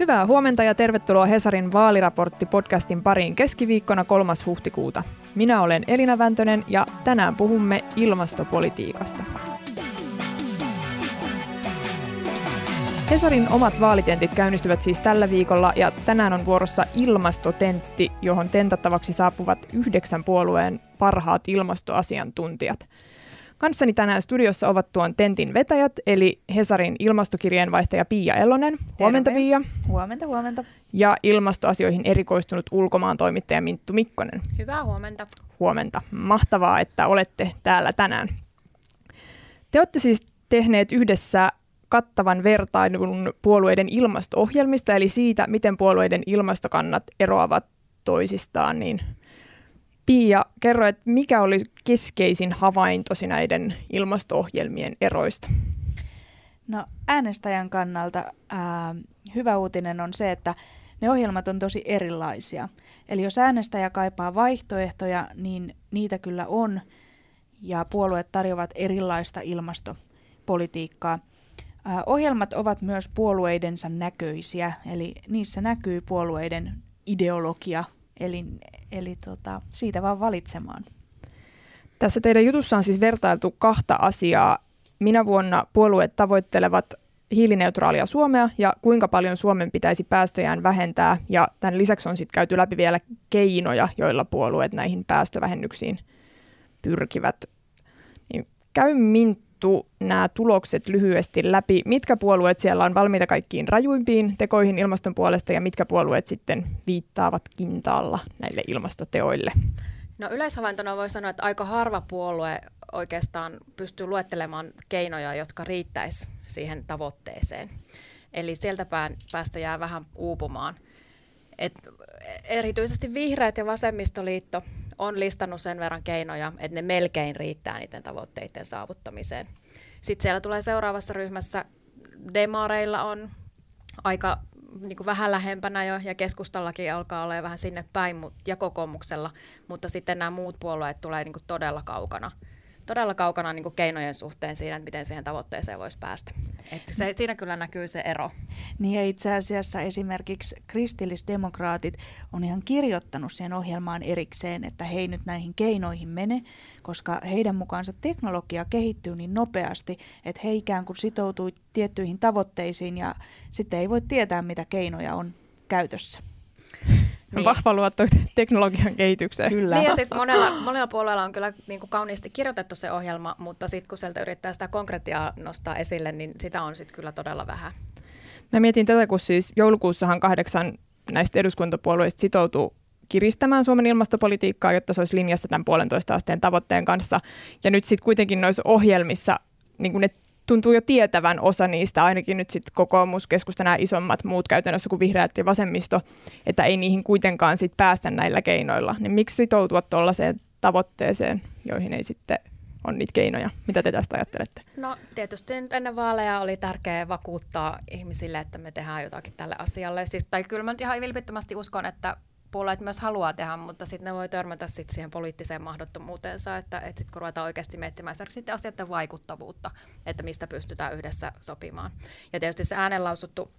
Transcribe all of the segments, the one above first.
Hyvää huomenta ja tervetuloa Hesarin vaaliraportti-podcastin pariin keskiviikkona 3. huhtikuuta. Minä olen Elina Väntönen ja tänään puhumme ilmastopolitiikasta. Hesarin omat vaalitentit käynnistyvät siis tällä viikolla ja tänään on vuorossa ilmastotentti, johon tentattavaksi saapuvat yhdeksän puolueen parhaat ilmastoasiantuntijat. Kanssani tänään studiossa ovat tuon tentin vetäjät, eli Hesarin ilmastokirjeenvaihtaja Pia Elonen. Huomenta Terve. Pia. Huomenta, huomenta. Ja ilmastoasioihin erikoistunut ulkomaan toimittaja Minttu Mikkonen. Hyvää huomenta. Huomenta. Mahtavaa, että olette täällä tänään. Te olette siis tehneet yhdessä kattavan vertailun puolueiden ilmasto-ohjelmista, eli siitä, miten puolueiden ilmastokannat eroavat toisistaan, niin Pia, kerro, että mikä oli keskeisin havaintosi näiden ilmasto-ohjelmien eroista? No äänestäjän kannalta ää, hyvä uutinen on se, että ne ohjelmat on tosi erilaisia. Eli jos äänestäjä kaipaa vaihtoehtoja, niin niitä kyllä on, ja puolueet tarjoavat erilaista ilmastopolitiikkaa. Ää, ohjelmat ovat myös puolueidensa näköisiä, eli niissä näkyy puolueiden ideologia, eli, eli tota, siitä vaan valitsemaan. Tässä teidän jutussa on siis vertailtu kahta asiaa. Minä vuonna puolueet tavoittelevat hiilineutraalia Suomea ja kuinka paljon Suomen pitäisi päästöjään vähentää. Ja tämän lisäksi on sitten käyty läpi vielä keinoja, joilla puolueet näihin päästövähennyksiin pyrkivät. Niin käy Minttu nämä tulokset lyhyesti läpi. Mitkä puolueet siellä on valmiita kaikkiin rajuimpiin tekoihin ilmaston puolesta ja mitkä puolueet sitten viittaavat kintaalla näille ilmastoteoille? No yleishavaintona voi sanoa, että aika harva puolue oikeastaan pystyy luettelemaan keinoja, jotka riittäisi siihen tavoitteeseen. Eli sieltä päästä jää vähän uupumaan. Et erityisesti vihreät ja vasemmistoliitto on listannut sen verran keinoja, että ne melkein riittää niiden tavoitteiden saavuttamiseen. Sitten siellä tulee seuraavassa ryhmässä, demareilla on aika niin kuin vähän lähempänä jo, ja keskustallakin alkaa olla vähän sinne päin, ja kokoomuksella, mutta sitten nämä muut puolueet tulee niin kuin todella kaukana todella kaukana niin kuin keinojen suhteen siinä, että miten siihen tavoitteeseen voisi päästä. Että se, siinä kyllä näkyy se ero. Niin ja itse asiassa esimerkiksi kristillisdemokraatit on ihan kirjoittanut siihen ohjelmaan erikseen, että he ei nyt näihin keinoihin mene, koska heidän mukaansa teknologia kehittyy niin nopeasti, että he ikään kuin sitoutuu tiettyihin tavoitteisiin ja sitten ei voi tietää, mitä keinoja on käytössä. Niin. Vahva luotto teknologian kehitykseen. Kyllä. Niin ja siis monella, monella puolella on kyllä niin kuin kauniisti kirjoitettu se ohjelma, mutta sitten kun sieltä yrittää sitä konkretiaa nostaa esille, niin sitä on sitten kyllä todella vähän. Mä mietin tätä, kun siis joulukuussahan kahdeksan näistä eduskuntapuolueista sitoutuu kiristämään Suomen ilmastopolitiikkaa, jotta se olisi linjassa tämän puolentoista asteen tavoitteen kanssa. Ja nyt sitten kuitenkin noissa ohjelmissa niin ne tuntuu jo tietävän osa niistä, ainakin nyt sitten kokoomus, keskusta nämä isommat muut käytännössä kuin vihreät ja vasemmisto, että ei niihin kuitenkaan sit päästä näillä keinoilla. Niin miksi sitoutua tuollaiseen tavoitteeseen, joihin ei sitten on niitä keinoja? Mitä te tästä ajattelette? No tietysti nyt ennen vaaleja oli tärkeää vakuuttaa ihmisille, että me tehdään jotakin tälle asialle. Siis, tai kyllä mä nyt ihan vilpittömästi uskon, että puolueet myös haluaa tehdä, mutta sitten ne voi törmätä sit siihen poliittiseen mahdottomuuteensa, että, että sitten kun ruvetaan oikeasti miettimään sitten asioiden vaikuttavuutta, että mistä pystytään yhdessä sopimaan. Ja tietysti se äänenlausuttu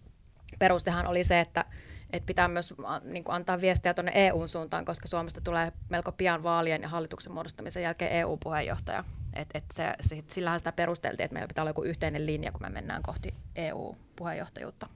perustehan oli se, että, että pitää myös niin kuin antaa viestiä tuonne EUn suuntaan, koska Suomesta tulee melko pian vaalien ja hallituksen muodostamisen jälkeen EU-puheenjohtaja. Et, et se, se, sillähän sitä perusteltiin, että meillä pitää olla joku yhteinen linja, kun me mennään kohti EU-puheenjohtajuutta.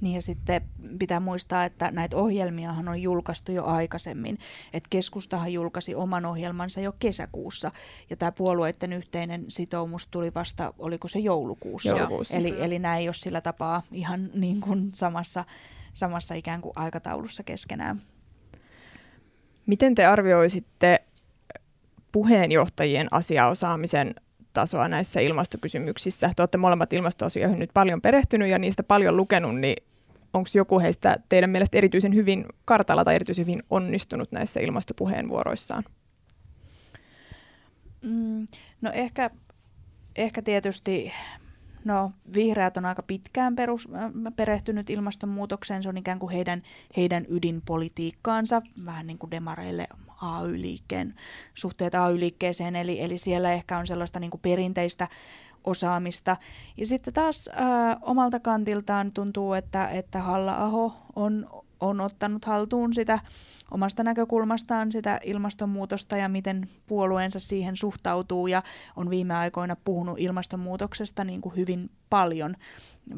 Niin ja sitten pitää muistaa, että näitä ohjelmiahan on julkaistu jo aikaisemmin. Että keskustahan julkaisi oman ohjelmansa jo kesäkuussa ja tämä puolueiden yhteinen sitoumus tuli vasta, oliko se joulukuussa. joulukuussa. Eli, eli nämä ei ole sillä tapaa ihan niin kuin samassa, samassa ikään kuin aikataulussa keskenään. Miten te arvioisitte puheenjohtajien asiaosaamisen tasoa näissä ilmastokysymyksissä? Te olette molemmat ilmastoasioihin nyt paljon perehtynyt ja niistä paljon lukenut, niin onko joku heistä teidän mielestä erityisen hyvin kartalla tai erityisen hyvin onnistunut näissä ilmastopuheenvuoroissaan? Mm, no ehkä, ehkä tietysti No, vihreät on aika pitkään perus, perehtynyt ilmastonmuutokseen. Se on ikään kuin heidän, heidän ydinpolitiikkaansa, vähän niin kuin demareille AY-liikkeen suhteet AY-liikkeeseen. Eli, eli siellä ehkä on sellaista niin kuin perinteistä osaamista. Ja sitten taas ää, omalta kantiltaan tuntuu, että, että Halla-aho on, on ottanut haltuun sitä omasta näkökulmastaan sitä ilmastonmuutosta ja miten puolueensa siihen suhtautuu ja on viime aikoina puhunut ilmastonmuutoksesta niin kuin hyvin paljon,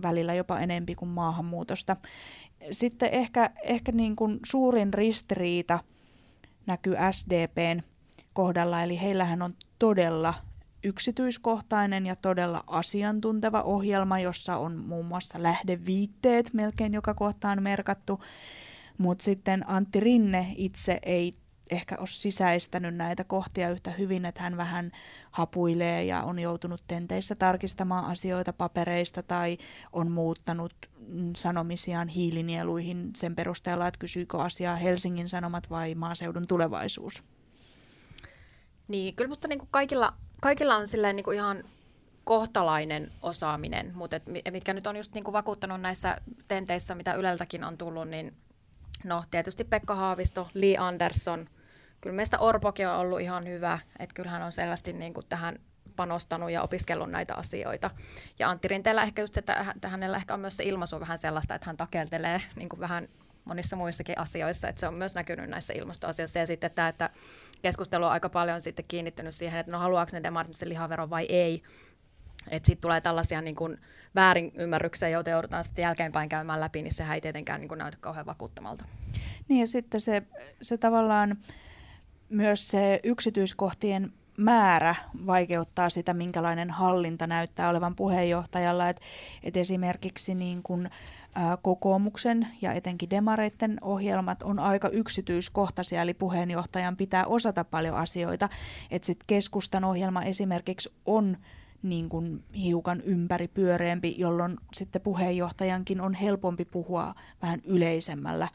välillä jopa enempi kuin maahanmuutosta. Sitten ehkä, ehkä niin kuin suurin ristiriita näkyy SDPn kohdalla, eli heillähän on todella yksityiskohtainen ja todella asiantunteva ohjelma, jossa on muun muassa lähdeviitteet melkein joka kohtaan merkattu. Mutta sitten Antti Rinne itse ei ehkä ole sisäistänyt näitä kohtia yhtä hyvin, että hän vähän hapuilee ja on joutunut tenteissä tarkistamaan asioita papereista tai on muuttanut sanomisiaan hiilinieluihin sen perusteella, että kysyykö asiaa Helsingin Sanomat vai maaseudun tulevaisuus. Niin, kyllä minusta niin kaikilla, kaikilla on silleen niin kuin ihan kohtalainen osaaminen, mutta et, mitkä nyt on just niin kuin vakuuttanut näissä tenteissä, mitä Yleltäkin on tullut, niin no tietysti Pekka Haavisto, Lee Anderson, kyllä meistä Orpokin on ollut ihan hyvä, että kyllähän on selvästi niin kuin tähän panostanut ja opiskellut näitä asioita. Ja Antti Rinteellä ehkä just se, että hänellä ehkä on myös se ilmaisu vähän sellaista, että hän takeltelee niin kuin vähän monissa muissakin asioissa, että se on myös näkynyt näissä ilmastoasioissa. Ja sitten tämä, että keskustelu on aika paljon sitten kiinnittynyt siihen, että no haluaako ne demarit se lihavero vai ei. Että sitten tulee tällaisia niin kuin väärinymmärryksiä, joita joudutaan sitten jälkeenpäin käymään läpi, niin sehän ei tietenkään niin kuin näytä kauhean vakuuttamalta. Niin ja sitten se, se tavallaan myös se yksityiskohtien määrä vaikeuttaa sitä, minkälainen hallinta näyttää olevan puheenjohtajalla. Et, et esimerkiksi niin kun, kokoomuksen ja etenkin demareiden ohjelmat on aika yksityiskohtaisia, eli puheenjohtajan pitää osata paljon asioita. Et sit keskustan ohjelma esimerkiksi on niin kuin hiukan ympäripyöreämpi, jolloin sitten puheenjohtajankin on helpompi puhua vähän yleisemmällä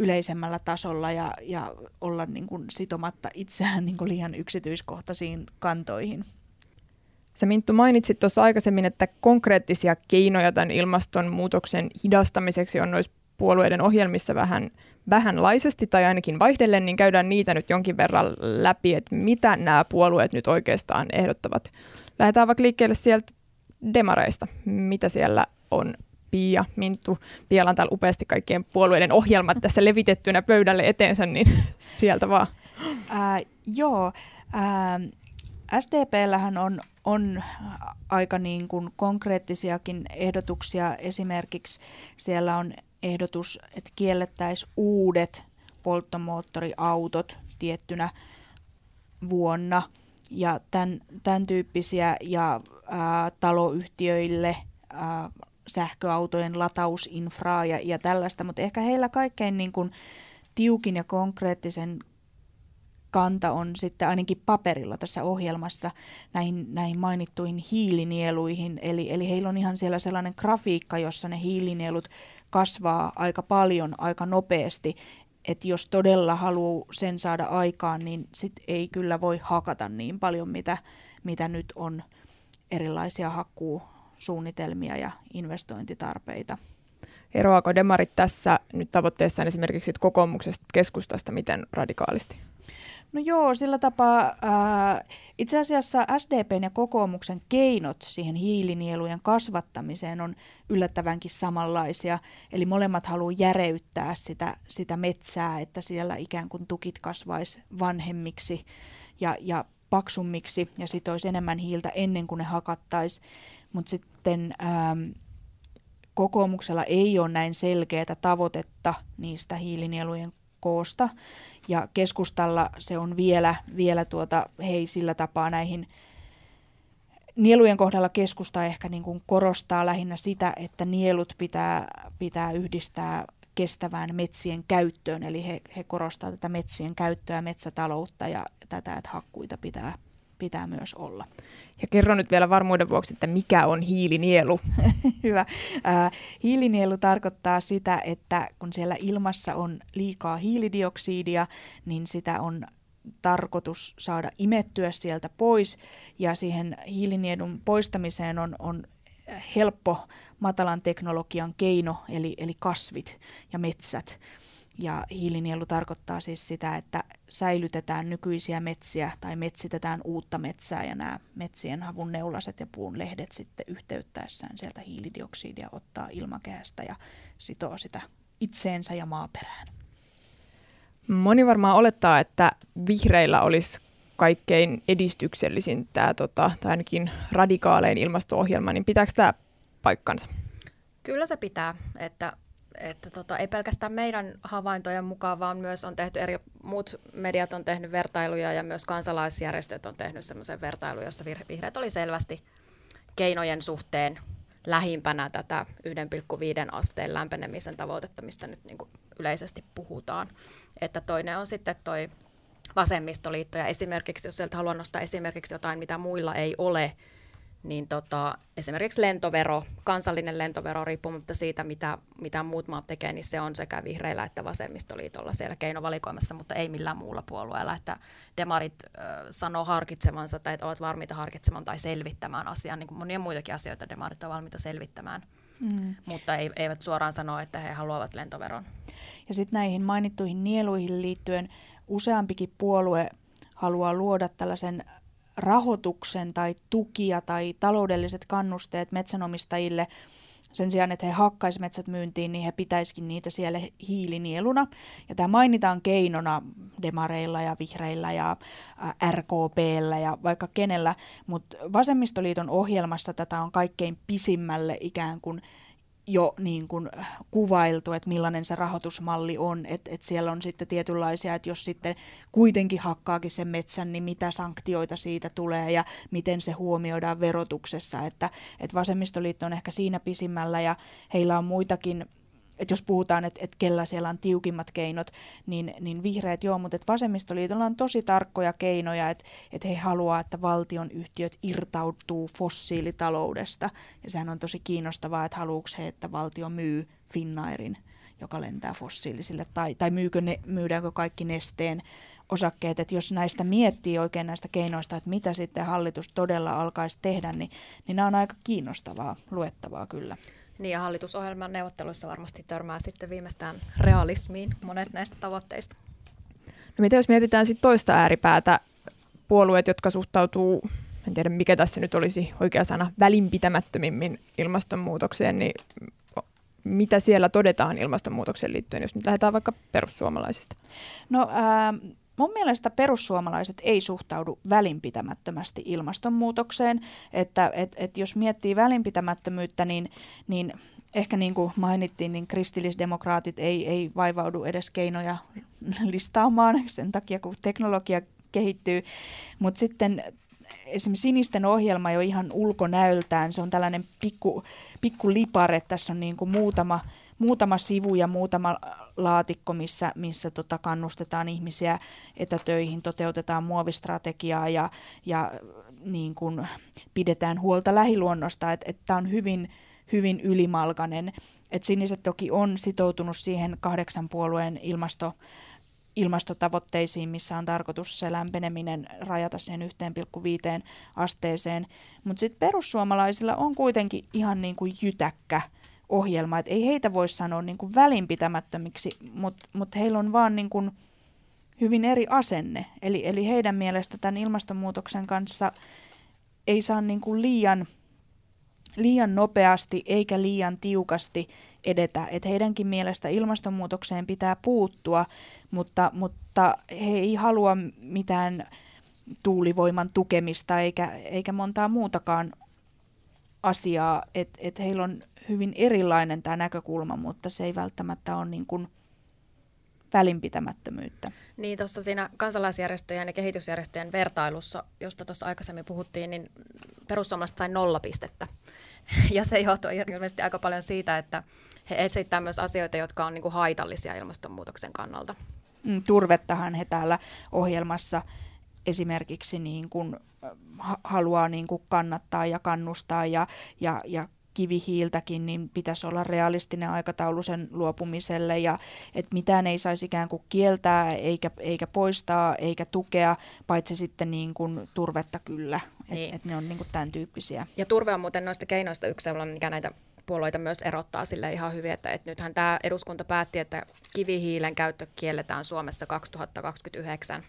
yleisemmällä tasolla ja, ja olla niin kuin sitomatta itseään niin kuin liian yksityiskohtaisiin kantoihin. Sä Minttu mainitsit tuossa aikaisemmin, että konkreettisia keinoja tämän ilmastonmuutoksen hidastamiseksi on noissa puolueiden ohjelmissa vähän vähänlaisesti tai ainakin vaihdellen, niin käydään niitä nyt jonkin verran läpi, että mitä nämä puolueet nyt oikeastaan ehdottavat. Lähdetään vaikka liikkeelle sieltä demareista. Mitä siellä on Pia, Minttu, Piala on täällä upeasti kaikkien puolueiden ohjelmat tässä levitettynä pöydälle eteensä, niin sieltä vaan. Ää, joo, ää, SDPllähän on, on aika niin kuin konkreettisiakin ehdotuksia. Esimerkiksi siellä on ehdotus, että kiellettäisiin uudet polttomoottoriautot tiettynä vuonna ja tämän, tämän tyyppisiä ja ää, taloyhtiöille ää, sähköautojen latausinfraa ja, ja tällaista, mutta ehkä heillä kaikkein niin kuin tiukin ja konkreettisen kanta on sitten ainakin paperilla tässä ohjelmassa näihin, näihin mainittuihin hiilinieluihin. Eli, eli heillä on ihan siellä sellainen grafiikka, jossa ne hiilinielut kasvaa aika paljon, aika nopeasti. Että jos todella haluaa sen saada aikaan, niin sit ei kyllä voi hakata niin paljon, mitä, mitä nyt on erilaisia hakkuu suunnitelmia ja investointitarpeita. Eroako demarit tässä nyt tavoitteessaan esimerkiksi kokoomuksesta keskustasta miten radikaalisti? No joo, sillä tapaa ää, itse asiassa SDPn ja kokoomuksen keinot siihen hiilinielujen kasvattamiseen on yllättävänkin samanlaisia. Eli molemmat haluaa järeyttää sitä, sitä metsää, että siellä ikään kuin tukit kasvaisi vanhemmiksi ja, ja paksummiksi ja sitoisi enemmän hiiltä ennen kuin ne hakattaisi mutta sitten ähm, kokoomuksella ei ole näin selkeää tavoitetta niistä hiilinielujen koosta. Ja keskustalla se on vielä, vielä tuota, hei sillä tapaa näihin nielujen kohdalla keskusta ehkä niin kuin korostaa lähinnä sitä, että nielut pitää, pitää yhdistää kestävään metsien käyttöön. Eli he, he korostaa tätä metsien käyttöä, metsätaloutta ja tätä, että hakkuita pitää, pitää myös olla. Ja kerro nyt vielä varmuuden vuoksi, että mikä on hiilinielu? Hyvä. Äh, hiilinielu tarkoittaa sitä, että kun siellä ilmassa on liikaa hiilidioksidia, niin sitä on tarkoitus saada imettyä sieltä pois ja siihen hiilinielun poistamiseen on, on helppo matalan teknologian keino, eli, eli kasvit ja metsät. Ja hiilinielu tarkoittaa siis sitä, että säilytetään nykyisiä metsiä tai metsitetään uutta metsää ja nämä metsien havun neulaset ja puun lehdet sitten yhteyttäessään sieltä hiilidioksidia ottaa ilmakehästä ja sitoo sitä itseensä ja maaperään. Moni varmaan olettaa, että vihreillä olisi kaikkein edistyksellisin tämä, tota, tai ainakin radikaalein ilmasto-ohjelma, niin pitääkö tämä paikkansa? Kyllä se pitää, että, että tota, ei pelkästään meidän havaintojen mukaan, vaan myös on tehty eri, muut mediat on tehnyt vertailuja ja myös kansalaisjärjestöt on tehnyt semmoisen vertailun, jossa vihreät oli selvästi keinojen suhteen lähimpänä tätä 1,5 asteen lämpenemisen tavoitetta, mistä nyt niin kuin yleisesti puhutaan. Että toinen on sitten toi vasemmistoliitto ja esimerkiksi, jos sieltä haluan nostaa esimerkiksi jotain, mitä muilla ei ole, niin tota, esimerkiksi lentovero, kansallinen lentovero, riippumatta siitä, mitä, mitä muut maat tekee, niin se on sekä vihreillä että vasemmistoliitolla siellä keinovalikoimassa, mutta ei millään muulla puolueella. Että demarit äh, sanoo harkitsemansa tai että ovat valmiita harkitsemaan tai selvittämään asiaa, niin kuin monia muitakin asioita demarit ovat valmiita selvittämään, mm. mutta ei, eivät suoraan sano, että he haluavat lentoveron. Ja sitten näihin mainittuihin nieluihin liittyen useampikin puolue haluaa luoda tällaisen rahoituksen tai tukia tai taloudelliset kannusteet metsänomistajille sen sijaan, että he hakkaisivat metsät myyntiin, niin he pitäisikin niitä siellä hiilinieluna. Ja tämä mainitaan keinona demareilla ja vihreillä ja RKPllä ja vaikka kenellä, mutta Vasemmistoliiton ohjelmassa tätä on kaikkein pisimmälle ikään kuin jo niin kuin kuvailtu, että millainen se rahoitusmalli on, että, että siellä on sitten tietynlaisia, että jos sitten kuitenkin hakkaakin sen metsän, niin mitä sanktioita siitä tulee ja miten se huomioidaan verotuksessa, että, että vasemmistoliitto on ehkä siinä pisimmällä ja heillä on muitakin että jos puhutaan, että, että kellä siellä on tiukimmat keinot, niin, niin vihreät joo, mutta että vasemmistoliitolla on tosi tarkkoja keinoja, että, että he haluaa, että valtion yhtiöt irtautuu fossiilitaloudesta. Ja sehän on tosi kiinnostavaa, että haluuko he, että valtio myy Finnairin, joka lentää fossiilisille, tai, tai myykö ne, myydäänkö kaikki nesteen osakkeet, että jos näistä miettii oikein näistä keinoista, että mitä sitten hallitus todella alkaisi tehdä, niin, niin nämä on aika kiinnostavaa luettavaa kyllä. Niin ja hallitusohjelman neuvotteluissa varmasti törmää sitten viimeistään realismiin monet näistä tavoitteista. No mitä jos mietitään sitten toista ääripäätä, puolueet, jotka suhtautuu, en tiedä mikä tässä nyt olisi oikea sana, välinpitämättömimmin ilmastonmuutokseen, niin mitä siellä todetaan ilmastonmuutokseen liittyen, jos nyt lähdetään vaikka perussuomalaisista? No ää, Mun mielestä perussuomalaiset ei suhtaudu välinpitämättömästi ilmastonmuutokseen, että et, et jos miettii välinpitämättömyyttä, niin, niin ehkä niin kuin mainittiin, niin kristillisdemokraatit ei, ei vaivaudu edes keinoja listaamaan sen takia, kun teknologia kehittyy, mutta sitten esimerkiksi sinisten ohjelma jo ihan ulkonäöltään, se on tällainen pikku, pikku lipare, tässä on niin kuin muutama, muutama sivu ja muutama laatikko, missä, missä tota kannustetaan ihmisiä etätöihin, toteutetaan muovistrategiaa ja, ja niin kuin pidetään huolta lähiluonnosta. Että et tämä on hyvin, hyvin ylimalkainen. Et siniset toki on sitoutunut siihen kahdeksan puolueen ilmasto, ilmastotavoitteisiin, missä on tarkoitus se lämpeneminen rajata sen 1,5 asteeseen. Mutta sitten perussuomalaisilla on kuitenkin ihan niin kuin jytäkkä – ohjelma. Et ei heitä voi sanoa niin kuin välinpitämättömiksi, mutta mut heillä on vaan niin kuin hyvin eri asenne. Eli, eli heidän mielestä tämän ilmastonmuutoksen kanssa ei saa niin kuin liian, liian nopeasti eikä liian tiukasti edetä. Et heidänkin mielestä ilmastonmuutokseen pitää puuttua, mutta, mutta he ei halua mitään tuulivoiman tukemista eikä, eikä montaa muutakaan asiaa. että et heillä on hyvin erilainen tämä näkökulma, mutta se ei välttämättä ole niin kuin välinpitämättömyyttä. Niin, tuossa siinä kansalaisjärjestöjen ja kehitysjärjestöjen vertailussa, josta tuossa aikaisemmin puhuttiin, niin perussuomalaiset sai nolla pistettä. Ja se johtuu ilmeisesti aika paljon siitä, että he esittävät myös asioita, jotka on niin kuin haitallisia ilmastonmuutoksen kannalta. Mm, turvettahan he täällä ohjelmassa esimerkiksi niin kuin haluaa niin kuin kannattaa ja kannustaa ja, ja, ja kivihiiltäkin, niin pitäisi olla realistinen aikataulu sen luopumiselle ja että mitään ei saisi ikään kuin kieltää eikä, eikä poistaa eikä tukea, paitsi sitten niin kuin turvetta kyllä, että niin. et ne on niin kuin tämän tyyppisiä. Ja turve on muuten noista keinoista yksi sellainen, mikä näitä puolueita myös erottaa sille ihan hyvin, että, että nythän tämä eduskunta päätti, että kivihiilen käyttö kielletään Suomessa 2029.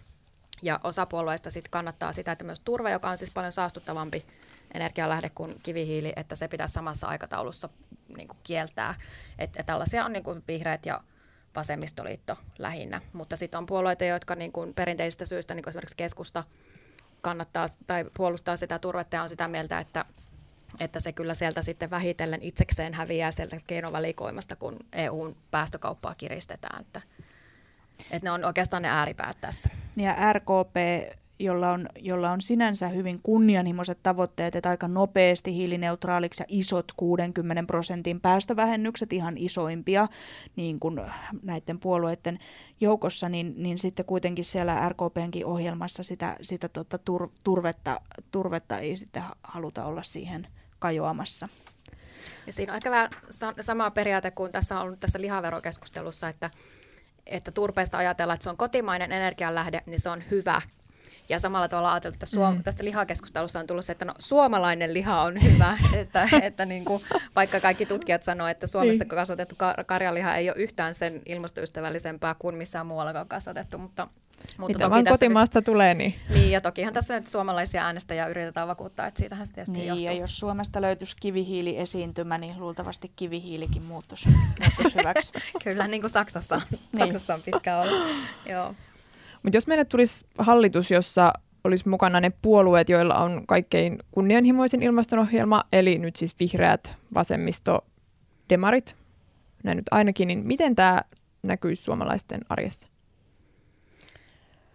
Ja osa puolueista sitten kannattaa sitä, että myös turve, joka on siis paljon saastuttavampi energialähde kuin kivihiili, että se pitäisi samassa aikataulussa niin kuin kieltää. Että et tällaisia on niin kuin vihreät ja vasemmistoliitto lähinnä. Mutta sitten on puolueita, jotka niin kuin perinteisistä syistä, niin kuin esimerkiksi keskusta, kannattaa tai puolustaa sitä turvetta ja on sitä mieltä, että, että se kyllä sieltä sitten vähitellen itsekseen häviää sieltä keinovalikoimasta, kun EUn päästökauppaa kiristetään. Että, että ne on oikeastaan ne ääripäät tässä. Ja RKP jolla on, jolla on sinänsä hyvin kunnianhimoiset tavoitteet, että aika nopeasti hiilineutraaliksi ja isot 60 prosentin päästövähennykset, ihan isoimpia niin kuin näiden puolueiden joukossa, niin, niin sitten kuitenkin siellä RKPnkin ohjelmassa sitä, sitä tota tur, turvetta, turvetta ei sitten haluta olla siihen kajoamassa. Ja siinä on aika vähän sama periaate kuin tässä on ollut tässä lihaverokeskustelussa, että että turpeesta ajatellaan, että se on kotimainen energianlähde, niin se on hyvä ja samalla tavalla ajateltu, että suom- mm. tästä lihakeskustelussa on tullut se, että no, suomalainen liha on hyvä, että, että niin kuin, vaikka kaikki tutkijat sanoo, että Suomessa niin. kasvatettu kar- karjaliha ei ole yhtään sen ilmastoystävällisempää kuin missään muualla kasvatettu, mutta mutta Mitä vaan kotimaasta nyt, tulee, niin... Niin, ja tokihan tässä nyt suomalaisia äänestäjiä yritetään vakuuttaa, että siitähän se tietysti niin, johtuu. ja jos Suomesta löytyisi kivihiili-esiintymä, niin luultavasti kivihiilikin muuttuisi, muuttuisi hyväksi. Kyllä, niin kuin Saksassa, niin. Saksassa on pitkään ollut. Joo. Mutta jos meille tulisi hallitus, jossa olisi mukana ne puolueet, joilla on kaikkein kunnianhimoisin ilmastonohjelma, eli nyt siis vihreät, vasemmisto, demarit, näin nyt ainakin, niin miten tämä näkyisi suomalaisten arjessa?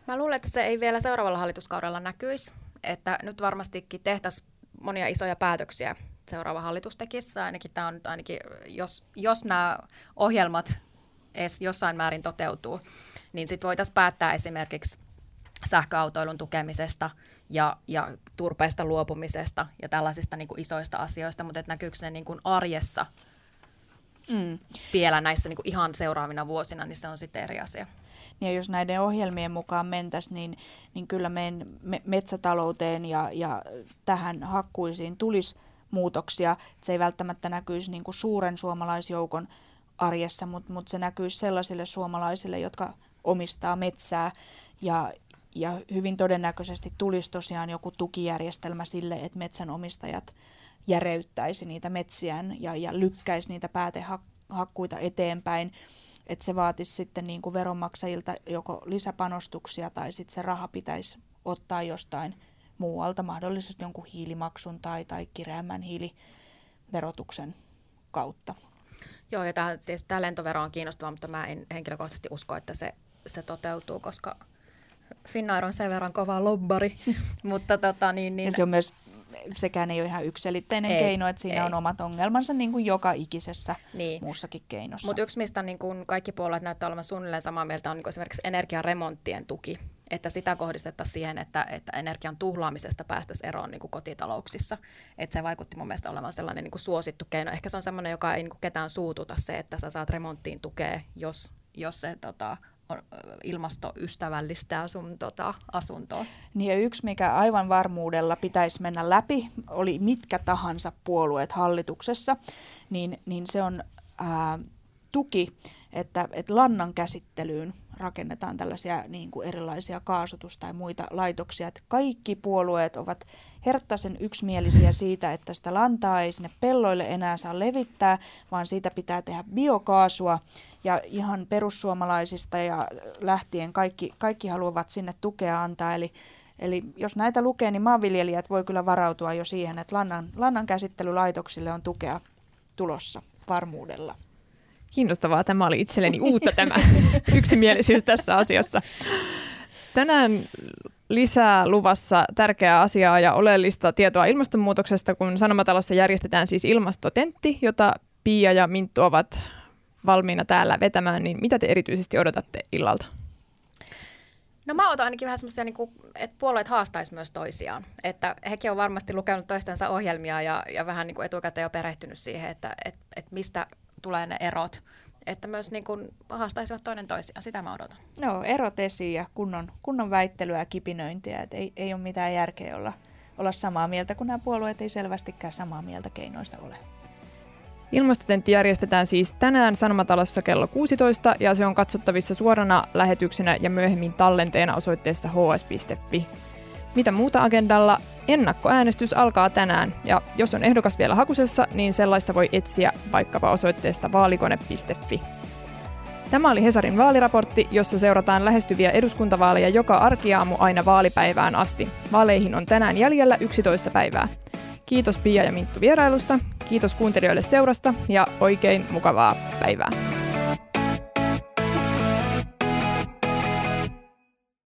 Mä luulen, että se ei vielä seuraavalla hallituskaudella näkyisi, että nyt varmastikin tehtäisiin monia isoja päätöksiä seuraava hallitus tekisi. Ainakin tämä on nyt ainakin, jos, jos nämä ohjelmat edes jossain määrin toteutuu, niin sitten voitaisiin päättää esimerkiksi sähköautoilun tukemisesta ja, ja turpeesta luopumisesta ja tällaisista niin kuin isoista asioista, mutta että näkyykö ne niin kuin arjessa mm. vielä näissä niin kuin ihan seuraavina vuosina, niin se on sitten eri asia. Ja jos näiden ohjelmien mukaan mentäisiin, niin, niin kyllä meidän metsätalouteen ja, ja tähän hakkuisiin tulisi muutoksia. Se ei välttämättä näkyisi niin kuin suuren suomalaisjoukon arjessa, mutta, mutta se näkyisi sellaisille suomalaisille, jotka omistaa metsää ja, ja hyvin todennäköisesti tulisi tosiaan joku tukijärjestelmä sille, että metsänomistajat järeyttäisi niitä metsiään ja, ja lykkäisi niitä päätehakkuita eteenpäin. Että se vaatisi sitten niin kuin veronmaksajilta joko lisäpanostuksia tai sitten se raha pitäisi ottaa jostain muualta, mahdollisesti jonkun hiilimaksun tai, tai kireämmän hiiliverotuksen kautta. Joo, ja tämä, siis tämä lentovero on kiinnostava, mutta mä en henkilökohtaisesti usko, että se se toteutuu, koska Finnair on sen verran kova lobbari. mutta tota, niin, niin... Ja se on myös, sekään ei ole ihan yksilitteinen ei, keino, että siinä ei. on omat ongelmansa niin kuin joka ikisessä niin. muussakin keinossa. Mutta yksi, mistä niin kuin kaikki puolueet näyttää olevan suunnilleen samaa mieltä, on niin kuin esimerkiksi energiaremonttien tuki. Että sitä kohdistettaisiin siihen, että, että energian tuhlaamisesta päästäisiin eroon niin kuin kotitalouksissa. Että se vaikutti mun mielestä olevan sellainen niin kuin suosittu keino. Ehkä se on sellainen, joka ei niin kuin ketään suututa se, että sä saat remonttiin tukea, jos, jos se tota, ilmastoystävällistää sun tota, asuntoa. Niin ja yksi, mikä aivan varmuudella pitäisi mennä läpi, oli mitkä tahansa puolueet hallituksessa, niin, niin se on ää, tuki, että, että lannan käsittelyyn rakennetaan tällaisia niin kuin erilaisia kaasutus- tai muita laitoksia. Että kaikki puolueet ovat herttaisen yksimielisiä siitä, että sitä lantaa ei sinne pelloille enää saa levittää, vaan siitä pitää tehdä biokaasua ja ihan perussuomalaisista ja lähtien kaikki, kaikki haluavat sinne tukea antaa. Eli, eli jos näitä lukee, niin maanviljelijät voi kyllä varautua jo siihen, että lannan, lannan käsittelylaitoksille on tukea tulossa varmuudella. Kiinnostavaa. Tämä oli itselleni uutta tämä yksimielisyys tässä asiassa. Tänään lisää luvassa tärkeää asiaa ja oleellista tietoa ilmastonmuutoksesta, kun Sanomatalossa järjestetään siis ilmastotentti, jota Pia ja Minttu ovat valmiina täällä vetämään, niin mitä te erityisesti odotatte illalta? No mä otan ainakin vähän semmoisia, niin että puolueet haastaisi myös toisiaan. Että hekin on varmasti lukenut toistensa ohjelmia ja, ja vähän niin kuin etukäteen jo perehtynyt siihen, että et, et mistä tulee ne erot. Että myös niin kuin haastaisivat toinen toisiaan. Sitä mä odotan. No erot esiin ja kunnon, kunnon väittelyä ja kipinöintiä. Että ei, ei ole mitään järkeä olla, olla samaa mieltä, kun nämä puolueet ei selvästikään samaa mieltä keinoista ole. Ilmastotentti järjestetään siis tänään Sanomatalossa kello 16 ja se on katsottavissa suorana lähetyksenä ja myöhemmin tallenteena osoitteessa hs.fi. Mitä muuta agendalla? Ennakkoäänestys alkaa tänään ja jos on ehdokas vielä hakusessa, niin sellaista voi etsiä vaikkapa osoitteesta vaalikone.fi. Tämä oli Hesarin vaaliraportti, jossa seurataan lähestyviä eduskuntavaaleja joka arkiaamu aina vaalipäivään asti. Vaaleihin on tänään jäljellä 11 päivää. Kiitos Pia ja Minttu vierailusta, kiitos kuuntelijoille seurasta ja oikein mukavaa päivää.